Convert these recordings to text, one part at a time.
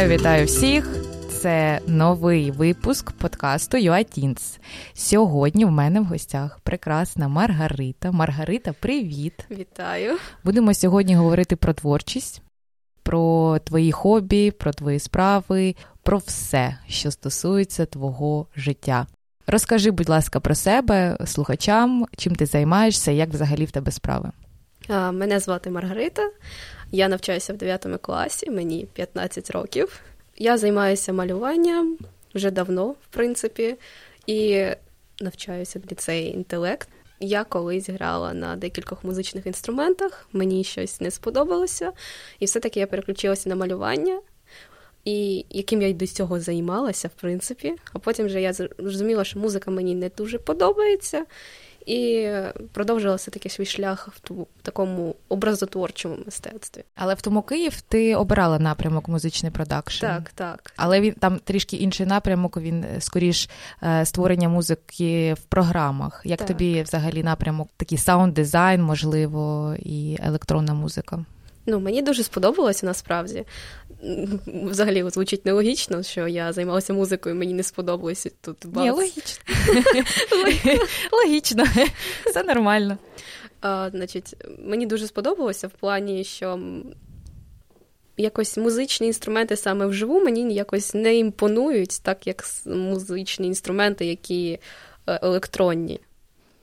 Вітаю, вітаю всіх! Це новий випуск подкасту UiTeens. Сьогодні в мене в гостях прекрасна Маргарита. Маргарита, привіт! Вітаю! Будемо сьогодні говорити про творчість, про твої хобі, про твої справи, про все, що стосується твого життя. Розкажи, будь ласка, про себе слухачам, чим ти займаєшся, як взагалі в тебе справи. Мене звати Маргарита, я навчаюся в 9 класі, мені 15 років. Я займаюся малюванням вже давно, в принципі, і навчаюся в ліцеї інтелект. Я колись грала на декількох музичних інструментах, мені щось не сподобалося, і все-таки я переключилася на малювання, і яким я й до цього займалася, в принципі. А потім вже я зрозуміла, що музика мені не дуже подобається і продовжила все таки свій шлях в такому образотворчому мистецтві. Але в тому Київ ти обирала напрямок музичний продакшн. Так, так. Але він там трішки інший напрямок. Він е, скоріш е, створення музики в програмах. Як так. тобі взагалі напрямок? Такий саунд дизайн, можливо, і електронна музика. Ну, мені дуже сподобалося насправді. Взагалі звучить нелогічно, що я займалася музикою, мені не сподобалося тут бац. Ні, логічно. Логічно, все нормально. А, Значить, мені дуже сподобалося в плані, що якось музичні інструменти саме вживу мені якось не імпонують, так як музичні інструменти, які е, електронні.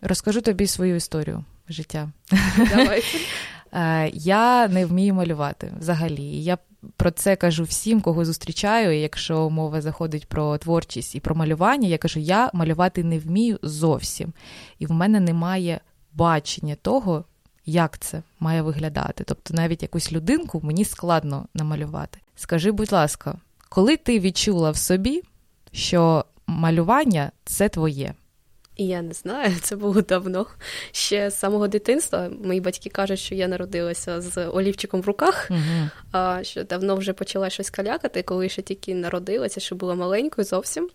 Розкажу тобі свою історію життя. Давай. Е, я не вмію малювати взагалі. Я про це кажу всім, кого зустрічаю. Якщо мова заходить про творчість і про малювання, я кажу, я малювати не вмію зовсім. І в мене немає бачення того, як це має виглядати. Тобто, навіть якусь людинку мені складно намалювати. Скажи, будь ласка, коли ти відчула в собі, що малювання це твоє? І я не знаю, це було давно. Ще з самого дитинства мої батьки кажуть, що я народилася з олівчиком в руках, угу. а що давно вже почала щось калякати, коли ще тільки народилася, що була маленькою зовсім.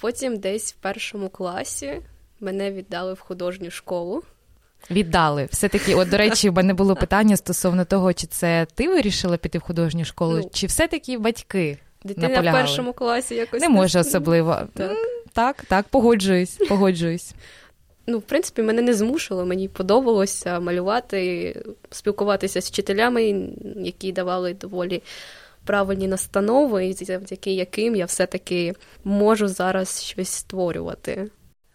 Потім десь в першому класі мене віддали в художню школу. Віддали. Все-таки, от, до речі, в мене було питання стосовно того, чи це ти вирішила піти в художню школу, ну, чи все-таки батьки? Дитина наполягали? в першому класі якось не може особливо. Так, так, так погоджуюсь, погоджуюсь. Ну, в принципі, мене не змушувало, мені подобалося малювати, спілкуватися з вчителями, які давали доволі правильні настанови, і завдяки яким я все-таки можу зараз щось створювати.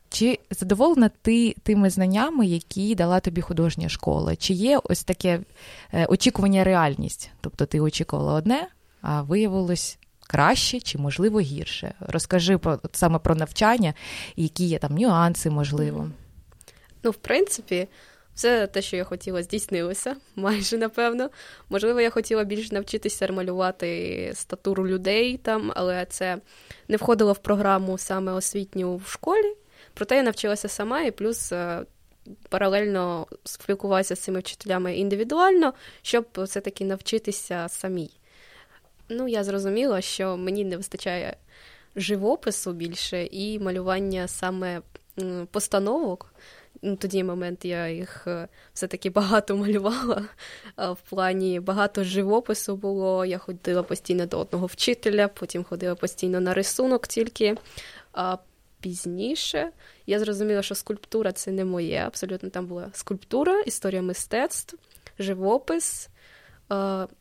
Чи задоволена ти тими знаннями, які дала тобі художня школа? Чи є ось таке е, очікування реальність? Тобто ти очікувала одне, а виявилось краще чи, можливо, гірше? Розкажи про саме про навчання, які є там нюанси, можливо. Ну, в принципі, все те, що я хотіла, здійснилося, майже напевно. Можливо, я хотіла більше навчитися малювати статуру людей там, але це не входило в програму саме освітню в школі. Проте я навчилася сама і плюс. Е, паралельно спілкувалася з цими вчителями індивідуально, щоб все-таки навчитися самій. Ну, я зрозуміла, що мені не вистачає живопису більше і малювання саме постановок. Ну, Тоді момент я їх е, все-таки багато малювала. В плані багато живопису було. Я ходила постійно до одного вчителя, потім ходила постійно на рисунок тільки. А пізніше я зрозуміла, що скульптура це не моє. Абсолютно там була скульптура, історія мистецтв, живопис,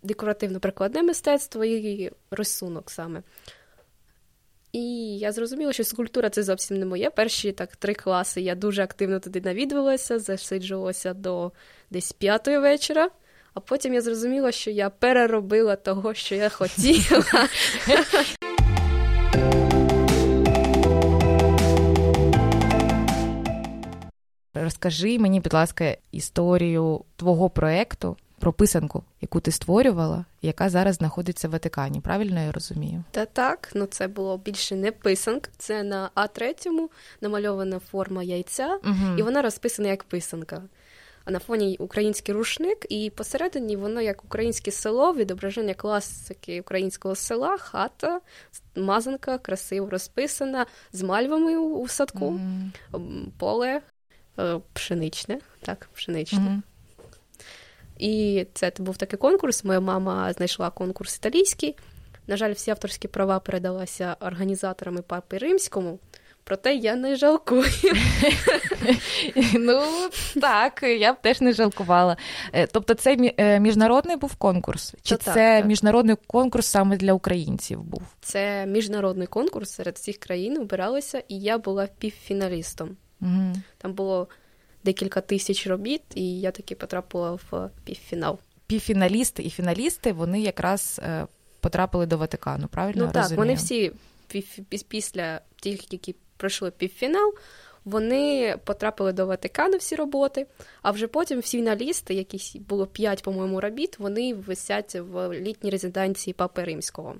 декоративно-прикладне мистецтво і рисунок саме. І я зрозуміла, що скульптура це зовсім не моє. Перші так три класи я дуже активно туди навідувалася, засиджувалася до десь п'ятої вечора. А потім я зрозуміла, що я переробила того, що я хотіла. Розкажи мені, будь ласка, історію твого проекту про писанку, яку ти створювала, яка зараз знаходиться в Ватикані. Правильно я розумію? Та так, ну це було більше не писанка, це на А3 намальована форма яйця, угу. і вона розписана як писанка. А на фоні український рушник, і посередині воно як українське село, відображення класики українського села, хата, мазанка, красиво розписана, з мальвами у садку, mm. поле е, пшеничне, так, пшеничне. Mm. І це був такий конкурс. Моя мама знайшла конкурс італійський, На жаль, всі авторські права передалися організаторами папи римському. Проте я не жалкую. Ну так, я б теж не жалкувала. Е, тобто, це е, міжнародний був конкурс? Чи То це так, міжнародний конкурс саме для українців був? Це міжнародний конкурс серед всіх країн обиралися, і я була півфіналістом. Угу. Там було декілька тисяч робіт, і я таки потрапила в півфінал. Півфіналісти і фіналісти вони якраз е, потрапили до Ватикану, правильно? Ну так, розумію? вони всі після тих, які пройшли півфінал, вони потрапили до Ватикану всі роботи, а вже потім фіналісти, якісь було п'ять, по-моєму, робіт, вони висять в літній резиденції Папи Римського.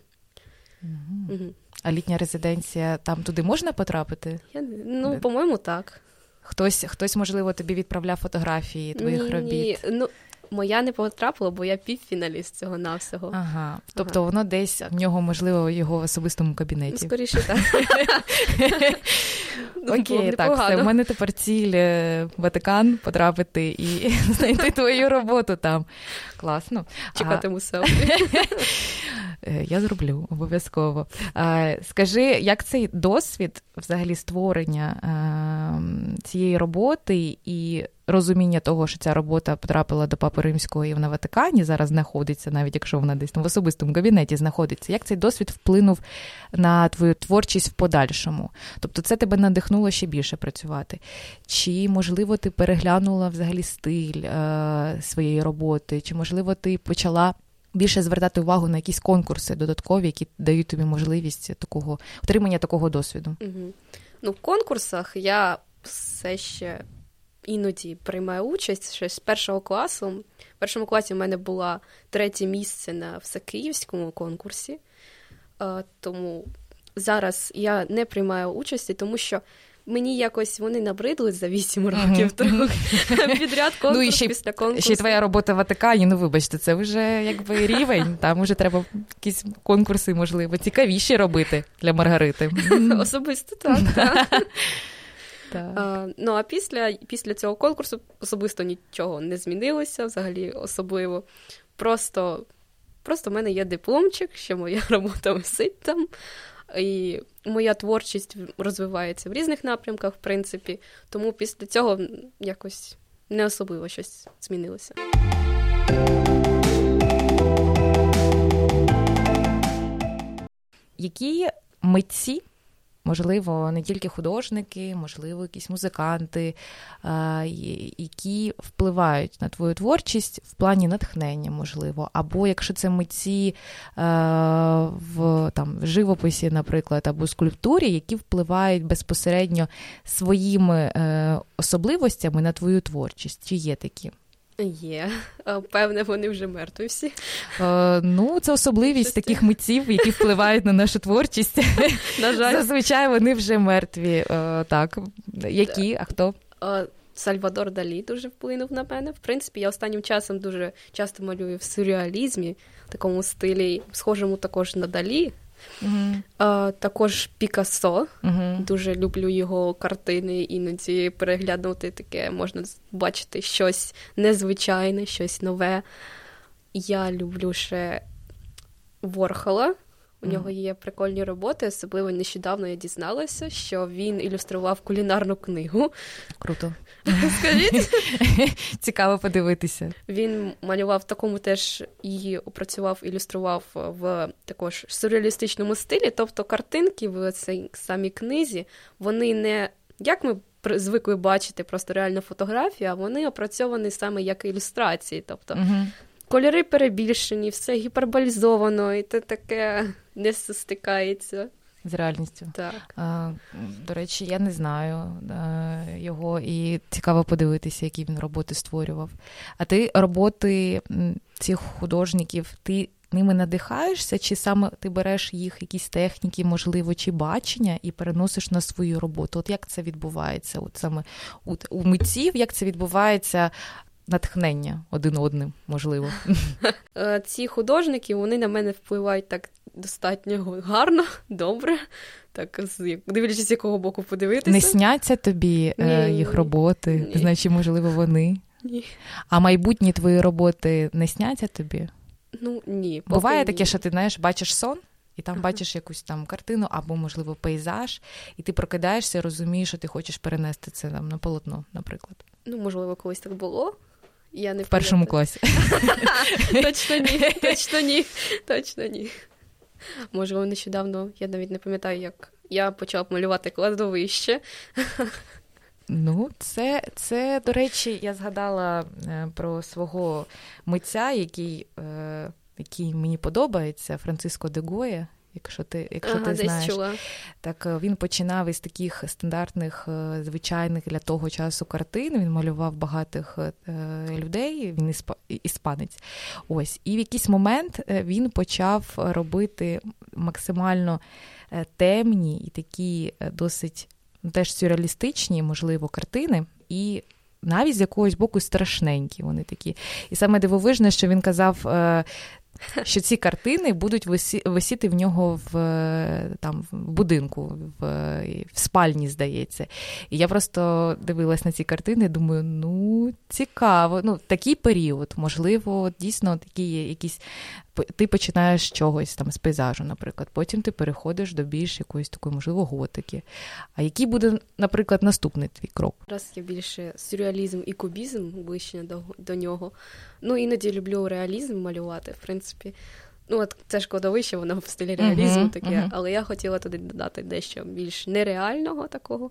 Угу. Угу. А літня резиденція там туди можна потрапити? Я, Ну, по-моєму, так. Хтось, хтось, можливо, тобі відправляв фотографії твоїх ні, робіт? Ні, ну, Моя не потрапила, бо я півфіналіст цього навсього. Ага. Тобто ага. воно десь в нього, можливо, його в особистому кабінеті. Ну, скоріше так. Окей, так, все, в мене тепер ціль е, Ватикан потрапити і знайти твою роботу там. Класно. Чекатиму селфі. Е, я зроблю обов'язково. Скажи, як цей досвід взагалі створення ем, цієї роботи і розуміння того, що ця робота потрапила до Папи Римського і вона в Ватикані зараз знаходиться, навіть якщо вона десь там в особистому кабінеті знаходиться, як цей досвід вплинув на твою творчість в подальшому? Тобто це тебе надихнуло ще більше працювати? Чи, можливо, ти переглянула взагалі стиль е, своєї роботи, чи, можливо, ти почала більше звертати увагу на якісь конкурси додаткові, які дають тобі можливість такого отримання такого досвіду. Угу. Ну, в конкурсах я все ще іноді приймаю участь ще з першого класу. В першому класі в мене було третє місце на всекиївському конкурсі, тому зараз я не приймаю участі, тому що мені якось вони набридли за вісім років трохи підряд конкурс ну, і ще, після конкурсу. Ще й твоя робота в Ватикані, ну вибачте, це вже якби рівень. Там вже треба якісь конкурси, можливо, цікавіші робити для Маргарити. Особисто так. так. Так. А, Ну а після після цього конкурсу особисто нічого не змінилося, взагалі особливо. Просто просто в мене є дипломчик, що моя робота висить там. І моя творчість розвивається в різних напрямках, в принципі, тому після цього якось не особливо щось змінилося. Які митці можливо, не тільки художники, можливо, якісь музиканти, які впливають на твою творчість в плані натхнення, можливо, або якщо це митці в там живописі, наприклад, або скульптурі, які впливають безпосередньо своїми е, особливостями на твою творчість. Чи є такі? Є, певне, вони вже мертві всі. Е, ну, це особливість Щось таких митців, які впливають на нашу творчість. На жаль. Зазвичай вони вже мертві. Е, так, які, а хто? Е, Сальвадор Далі дуже вплинув на мене. В принципі, я останнім часом дуже часто малюю в сюрреалізмі, в такому стилі, схожому також на Далі. Uh-huh. Також Пікассо. Uh-huh. Дуже люблю його картини, іноді переглянути таке, можна бачити щось незвичайне, щось нове. Я люблю ще Ворхола. У mm. нього є прикольні роботи. Особливо нещодавно я дізналася, що він ілюстрував кулінарну книгу. Круто. Скажіть? Цікаво подивитися. Він малював такому теж і опрацював, ілюстрував в також сюрреалістичному стилі. Тобто картинки в цій самій книзі, вони не як ми звикли бачити, просто реально фотографії, а вони опрацьовані саме як ілюстрації. Тобто uh кольори перебільшені, все гіперболізовано, і це таке не стикається. З реальністю. Так. А, До речі, я не знаю а, його, і цікаво подивитися, які він роботи створював. А ти роботи цих художників, ти ними надихаєшся, чи саме ти береш їх якісь техніки, можливо, чи бачення, і переносиш на свою роботу? От як це відбувається? От саме у, у митців, як це відбувається натхнення один одним, можливо. Е, ці художники вони на мене впливають так достатньо гарно, добре. Так, дивлячись, з якого боку подивитися. Не сняться тобі е, ні, е, їх роботи, ні. значить, можливо, вони. Ні. А майбутні твої роботи не сняться тобі? Ну ні. Буває таке, що ти знаєш, бачиш сон, і там бачиш якусь там картину або, можливо, пейзаж, і ти прокидаєшся, розумієш, що ти хочеш перенести це там на полотно, наприклад. Ну, можливо, колись так було. Я не В першому класі. Точно ні, точно ні, точно ні. Можливо, нещодавно, я навіть не пам'ятаю, як я почала малювати кладовище. Ну, це, це, до речі, я згадала е, про свого митця, який е, який мені подобається, Франциско де Гоя. Якщо ти якщо ага, ти знаєш, чула. так е, він починав із таких стандартних, звичайних для того часу картин. Він малював багатих людей, він іспа, іспанець. Ось, і в якийсь момент він почав робити максимально темні і такі досить теж сюрреалістичні, можливо, картини, і навіть з якогось боку страшненькі вони такі. І саме дивовижне, що він казав. Що ці картини будуть висіти в нього в там в будинку, в в спальні, здається. І я просто дивилась на ці картини думаю, ну, цікаво. Ну, Такий період, можливо, дійсно такі якісь ти починаєш з чогось там з пейзажу, наприклад. Потім ти переходиш до більш якоїсь такої, можливо, готики. А який буде, наприклад, наступний твій крок? Раз є більше сюрреалізм і кубізм ближче до, до нього. Ну, іноді люблю реалізм малювати, в принципі. Ну, от це ж кладовище, воно в стилі реалізму uh-huh, таке, uh-huh. але я хотіла туди додати дещо більш нереального такого.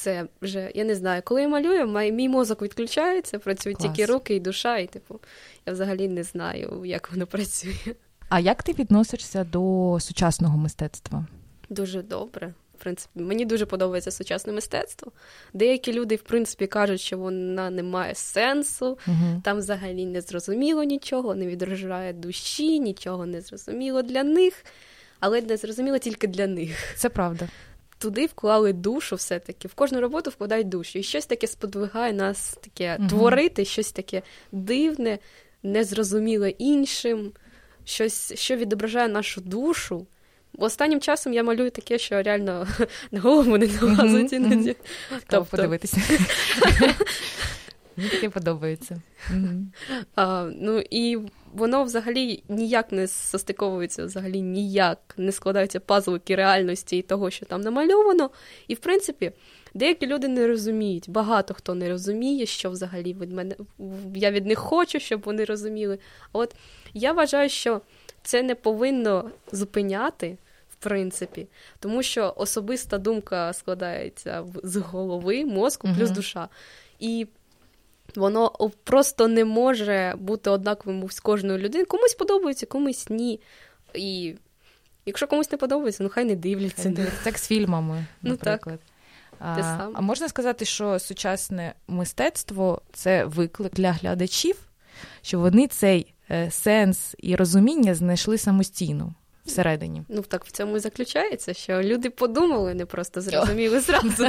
Це вже я не знаю, коли я малюю, мій мозок відключається, працюють Клас. тільки руки і душа, і типу я взагалі не знаю, як воно працює. А як ти відносишся до сучасного мистецтва? Дуже добре. В принципі, мені дуже подобається сучасне мистецтво. Деякі люди, в принципі, кажуть, що вона не має сенсу, uh там взагалі не зрозуміло нічого, не відражає душі, нічого не зрозуміло для них, але не зрозуміло тільки для них. Це правда туди вклали душу, все-таки в кожну роботу вкладають душу. І щось таке сподвигає нас таке угу. творити, щось таке дивне, незрозуміле іншим, щось, що відображає нашу душу. Останнім часом я малюю таке, що реально на голову не налазить іноді. Тобто... подивитися. Мені таке подобається. А, Ну і воно взагалі ніяк не состиковується, взагалі ніяк не складаються пазлики реальності і того, що там намальовано. І в принципі, деякі люди не розуміють. Багато хто не розуміє, що взагалі від мене я від них хочу, щоб вони розуміли. От я вважаю, що це не повинно зупиняти. В принципі, тому що особиста думка складається з голови, мозку, плюс душа. І Воно просто не може бути однаковим з кожною людиною. Комусь подобається, комусь ні. І якщо комусь не подобається, ну хай не дивляться. Хай дивляться. Так з фільмами, наприклад. Ну, так. А, а можна сказати, що сучасне мистецтво це виклик для глядачів, що вони цей е, сенс і розуміння знайшли самостійно всередині. Ну так в цьому і заключається, що люди подумали, не просто зрозуміли зразу.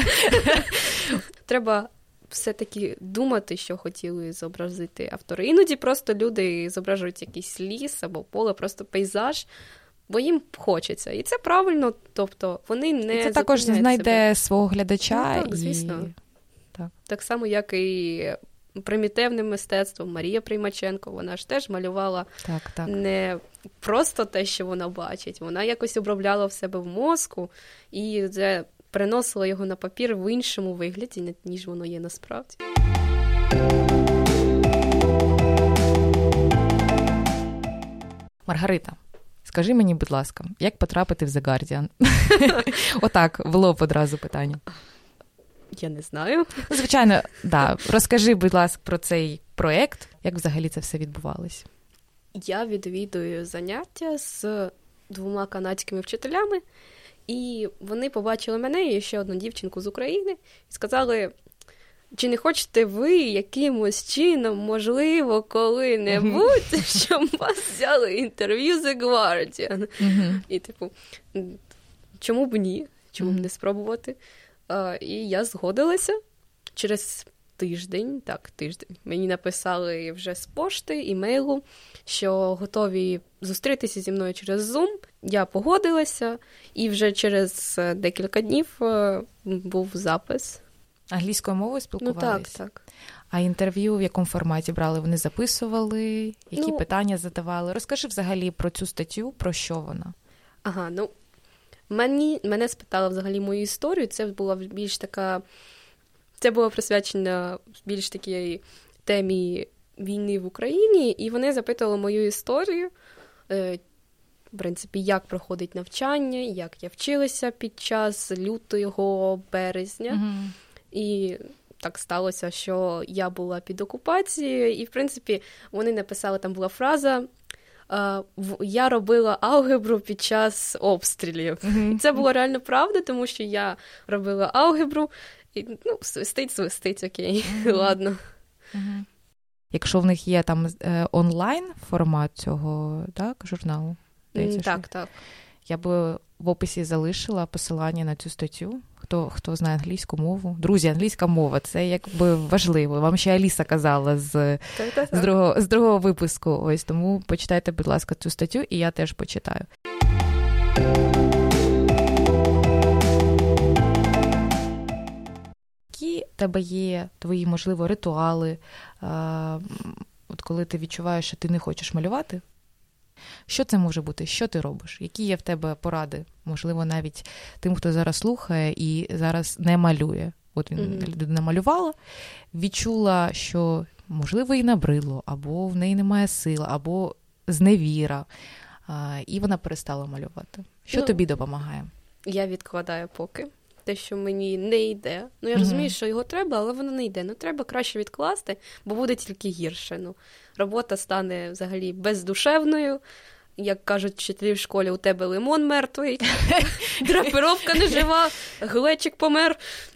Треба все-таки думати, що хотіли зобразити автори. Іноді просто люди зображують якийсь ліс або поле, просто пейзаж. Бо їм хочеться, і це правильно, тобто вони не І це також знайде себе. свого глядача. Ну, так, звісно. І... Так. так само, як і примітивне мистецтво Марія Приймаченко, вона ж теж малювала так, так. не просто те, що вона бачить, вона якось обробляла в себе в мозку, і це переносила його на папір в іншому вигляді, ніж воно є насправді. Маргарита, скажи мені, будь ласка, як потрапити в The Guardian? Отак, в лоб одразу питання. Я не знаю. Ну, звичайно, да. Розкажи, будь ласка, про цей проєкт, як взагалі це все відбувалось? Я відвідую заняття з двома канадськими вчителями, і вони побачили мене і ще одну дівчинку з України і сказали: чи не хочете ви якимось чином, можливо, коли-небудь, щоб вас взяли інтерв'ю The Guardian? І, типу, чому б ні? Чому б не спробувати? А, І я згодилася через тиждень, так, тиждень. Мені написали вже з пошти, імейлу, що готові зустрітися зі мною через Zoom. Я погодилася, і вже через е, декілька днів е, був запис. Англійською мовою спілкувалися? Ну, так, так. А інтерв'ю в якому форматі брали? Вони записували, які ну, питання задавали? Розкажи взагалі про цю статтю, про що вона? Ага, ну мені, мене спитали взагалі мою історію. Це була більш така. Це було присвячено більш такій темі війни в Україні, і вони запитували мою історію. В принципі, як проходить навчання, як я вчилася під час лютого березня. Угу. І так сталося, що я була під окупацією, і, в принципі, вони написали, там була фраза. Я робила алгебру під час обстрілів. Mm-hmm. І це було реально правда, тому що я робила алгебру, і ну, свистить, свистить, окей, mm-hmm. ладно. Mm-hmm. Якщо в них є там е, онлайн формат цього так, журналу, Здається, так, так. Я би в описі залишила посилання на цю статтю. Хто хто знає англійську мову? Друзі, англійська мова це якби важливо. Вам ще Аліса казала з з, другого з другого випуску. Ось тому почитайте, будь ласка, цю статтю, і я теж почитаю. Які тебе є твої, можливо, ритуали? От коли ти відчуваєш, що ти не хочеш малювати, що це може бути? Що ти робиш? Які є в тебе поради? Можливо, навіть тим, хто зараз слухає і зараз не малює. От він mm-hmm. людина малювала, відчула, що можливо і набрило, або в неї немає сил, або зневіра, і вона перестала малювати. Що ну, тобі допомагає? Я відкладаю поки. Те, що мені не йде. Ну, я mm-hmm. розумію, що його треба, але воно не йде. Ну, треба краще відкласти, бо буде тільки гірше. Ну, Робота стане взагалі бездушевною. Як кажуть вчителі в школі, у тебе лимон мертвий, драпировка не жива, глечик помер.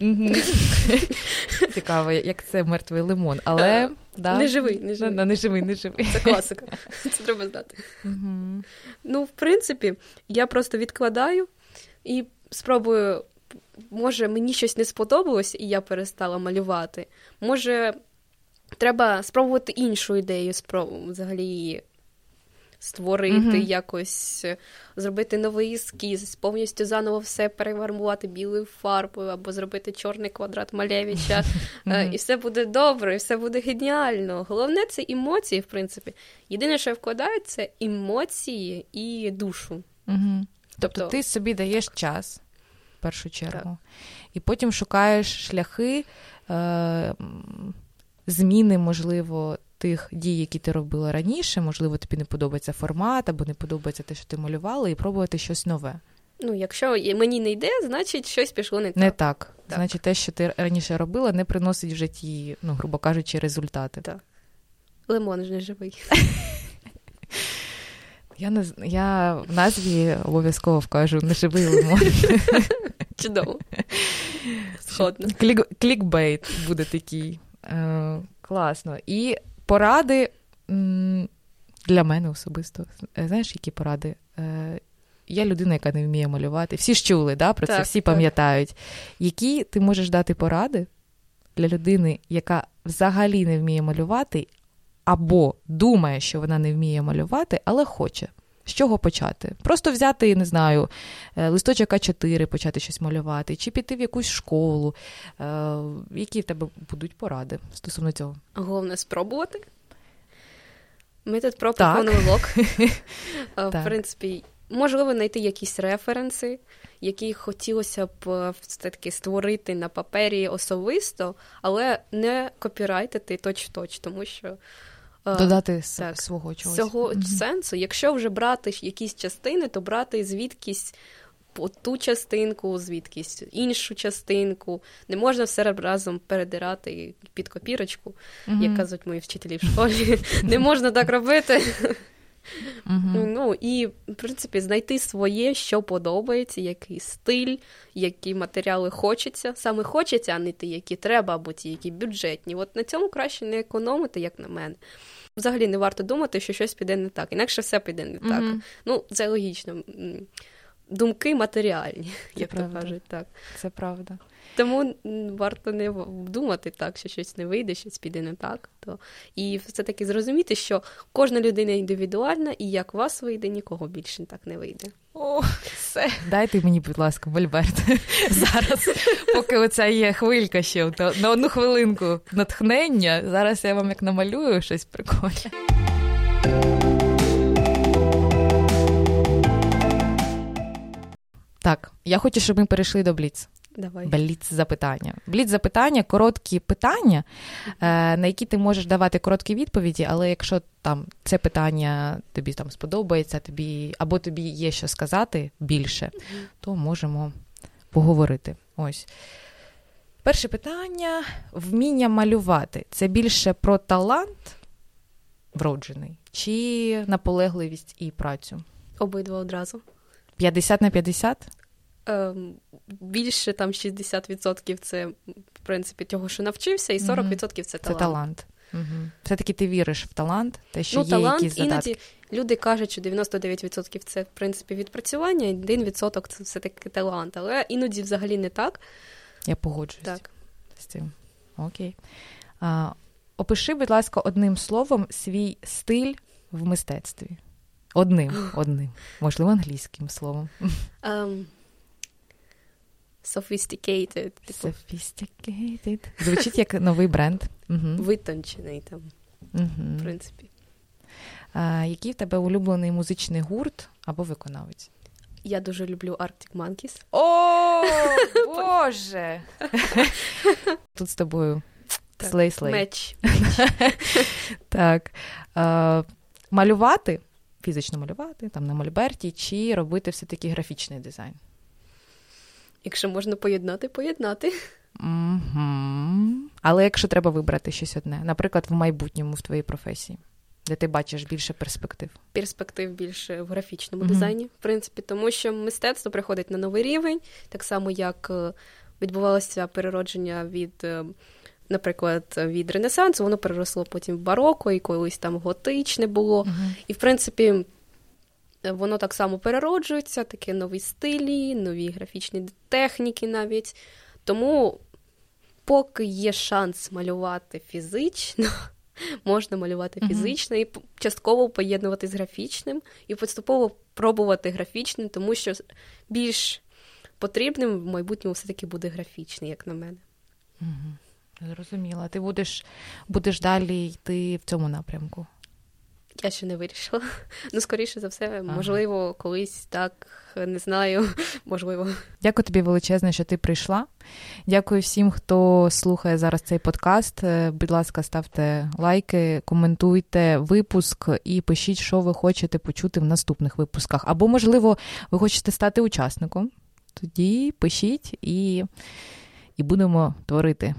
Цікаво, як це мертвий лимон, але да. не живий, не живий. Не живий, не живий. Це класика. Це треба знати. Ну, в принципі, я просто відкладаю і спробую. Може, мені щось не сподобалось, і я перестала малювати. Може, треба спробувати іншу ідею, спробу взагалі створити, mm-hmm. якось зробити новий ескіз, повністю заново все перегармувати білою фарбою, або зробити чорний квадрат Малевича. Mm-hmm. І все буде добре, і все буде геніально. Головне це емоції, в принципі. Єдине, що я вкладаю, це емоції і душу. Mm-hmm. Тобто, тобто ти собі даєш час в першу чергу, так. і потім шукаєш шляхи. Е- Зміни, можливо, тих дій, які ти робила раніше, можливо, тобі не подобається формат або не подобається те, що ти малювала, і пробувати щось нове. Ну, якщо мені не йде, значить щось пішло не так. Не так. так. Значить, те, що ти раніше робила, не приносить в житті, ну, грубо кажучи, результати. Так. Лимон ж не живий. Я не я в назві обов'язково вкажу неживий лимон. Чудово. Сходно. Клік, клікбейт буде такий. Е, Класно. І поради для мене особисто. Е, знаєш, які поради? Е, я людина, яка не вміє малювати. Всі ж чули да, про так, це, всі так. пам'ятають. Які ти можеш дати поради для людини, яка взагалі не вміє малювати, або думає, що вона не вміє малювати, але хоче? З чого почати? Просто взяти, не знаю, е, листочок А4, почати щось малювати, чи піти в якусь школу. Е, які в тебе будуть поради стосовно цього? Головне спробувати. Ми тут про монолог. Е, в принципі, можливо, знайти якісь референси, які хотілося б все-таки створити на папері особисто, але не копірайтити точ-точ, тому що. Додати так, свого чогось. Цього mm-hmm. сенсу, якщо вже брати якісь частини, то брати звідкись ту частинку, звідкись іншу частинку. Не можна все разом передирати під копірочку, mm-hmm. як кажуть мої вчителі в школі. Не можна так робити. Uh-huh. Ну і в принципі знайти своє, що подобається, який стиль, які матеріали хочеться. Саме хочеться, а не ті, які треба, або ті, які бюджетні. От на цьому краще не економити, як на мене. Взагалі не варто думати, що щось піде не так, інакше все піде не так. Mm-hmm. Ну, це логічно. Думки матеріальні, це як правда. то кажуть, так. Це правда. Тому варто не думати так, що щось не вийде, щось піде не так. То... І все-таки зрозуміти, що кожна людина індивідуальна, і як у вас вийде, нікого більше так не вийде. О, все. Дайте мені, будь ласка, Вольберт. Зараз, поки оця є хвилька ще на одну хвилинку натхнення. Зараз я вам як намалюю щось прикольне. Так, я хочу, щоб ми перейшли до Бліц. Давай. Бліц запитання. Бліц запитання, короткі питання, е, на які ти можеш давати короткі відповіді, але якщо там це питання тобі там сподобається, тобі або тобі є що сказати більше, то можемо поговорити. Ось. Перше питання: вміння малювати це більше про талант вроджений, чи наполегливість і працю? Обидва одразу. 50 на 50? Ем, більше там 60% це, в принципі, того, що навчився, і 40% це талант. Це талант. Угу. Все-таки ти віриш в талант, те, що ну, є талант, якісь задатки. іноді люди кажуть, що 99% це, в принципі, відпрацювання, і 1% це все-таки талант. Але іноді взагалі не так. Я погоджуюсь Так. з цим. Окей. А, опиши, будь ласка, одним словом свій стиль в мистецтві. Одним, одним. Можливо, англійським словом. Um, sophisticated, типу, Sophisticated. Звучить як новий бренд. Угу. витончений там, в Угу. принципі. А, який в тебе улюблений музичний гурт або виконавець? Я дуже люблю Arctic Monkeys. О, Боже! Тут з тобою слей-слей. Меч. Так. Малювати, фізично малювати, там на мольберті, чи робити все-таки графічний дизайн? Якщо можна поєднати, поєднати. Угу. Але якщо треба вибрати щось одне, наприклад, в майбутньому в твоїй професії, де ти бачиш більше перспектив. Перспектив більше в графічному Мгм. дизайні, в принципі, тому що мистецтво приходить на новий рівень, так само як е, відбувалося переродження від, е, наприклад, від Ренесансу, воно переросло потім в бароко, і колись там готичне було. І, в принципі, воно так само перероджується, такі нові стилі, нові графічні техніки навіть. Тому, поки є шанс малювати фізично, можна малювати фізично і частково поєднувати з графічним, і поступово пробувати графічним, тому що більш потрібним в майбутньому все-таки буде графічний, як на мене. Угу. Зрозуміла. Ти будеш, будеш далі йти в цьому напрямку. Я ще не вирішила. Ну, скоріше за все, Ага. можливо, колись так, не знаю, можливо. Дякую тобі величезне, що ти прийшла. Дякую всім, хто слухає зараз цей подкаст. Е, Будь ласка, ставте лайки, коментуйте випуск і пишіть, що ви хочете почути в наступних випусках. Або, можливо, ви хочете стати учасником. Тоді пишіть і, і будемо творити.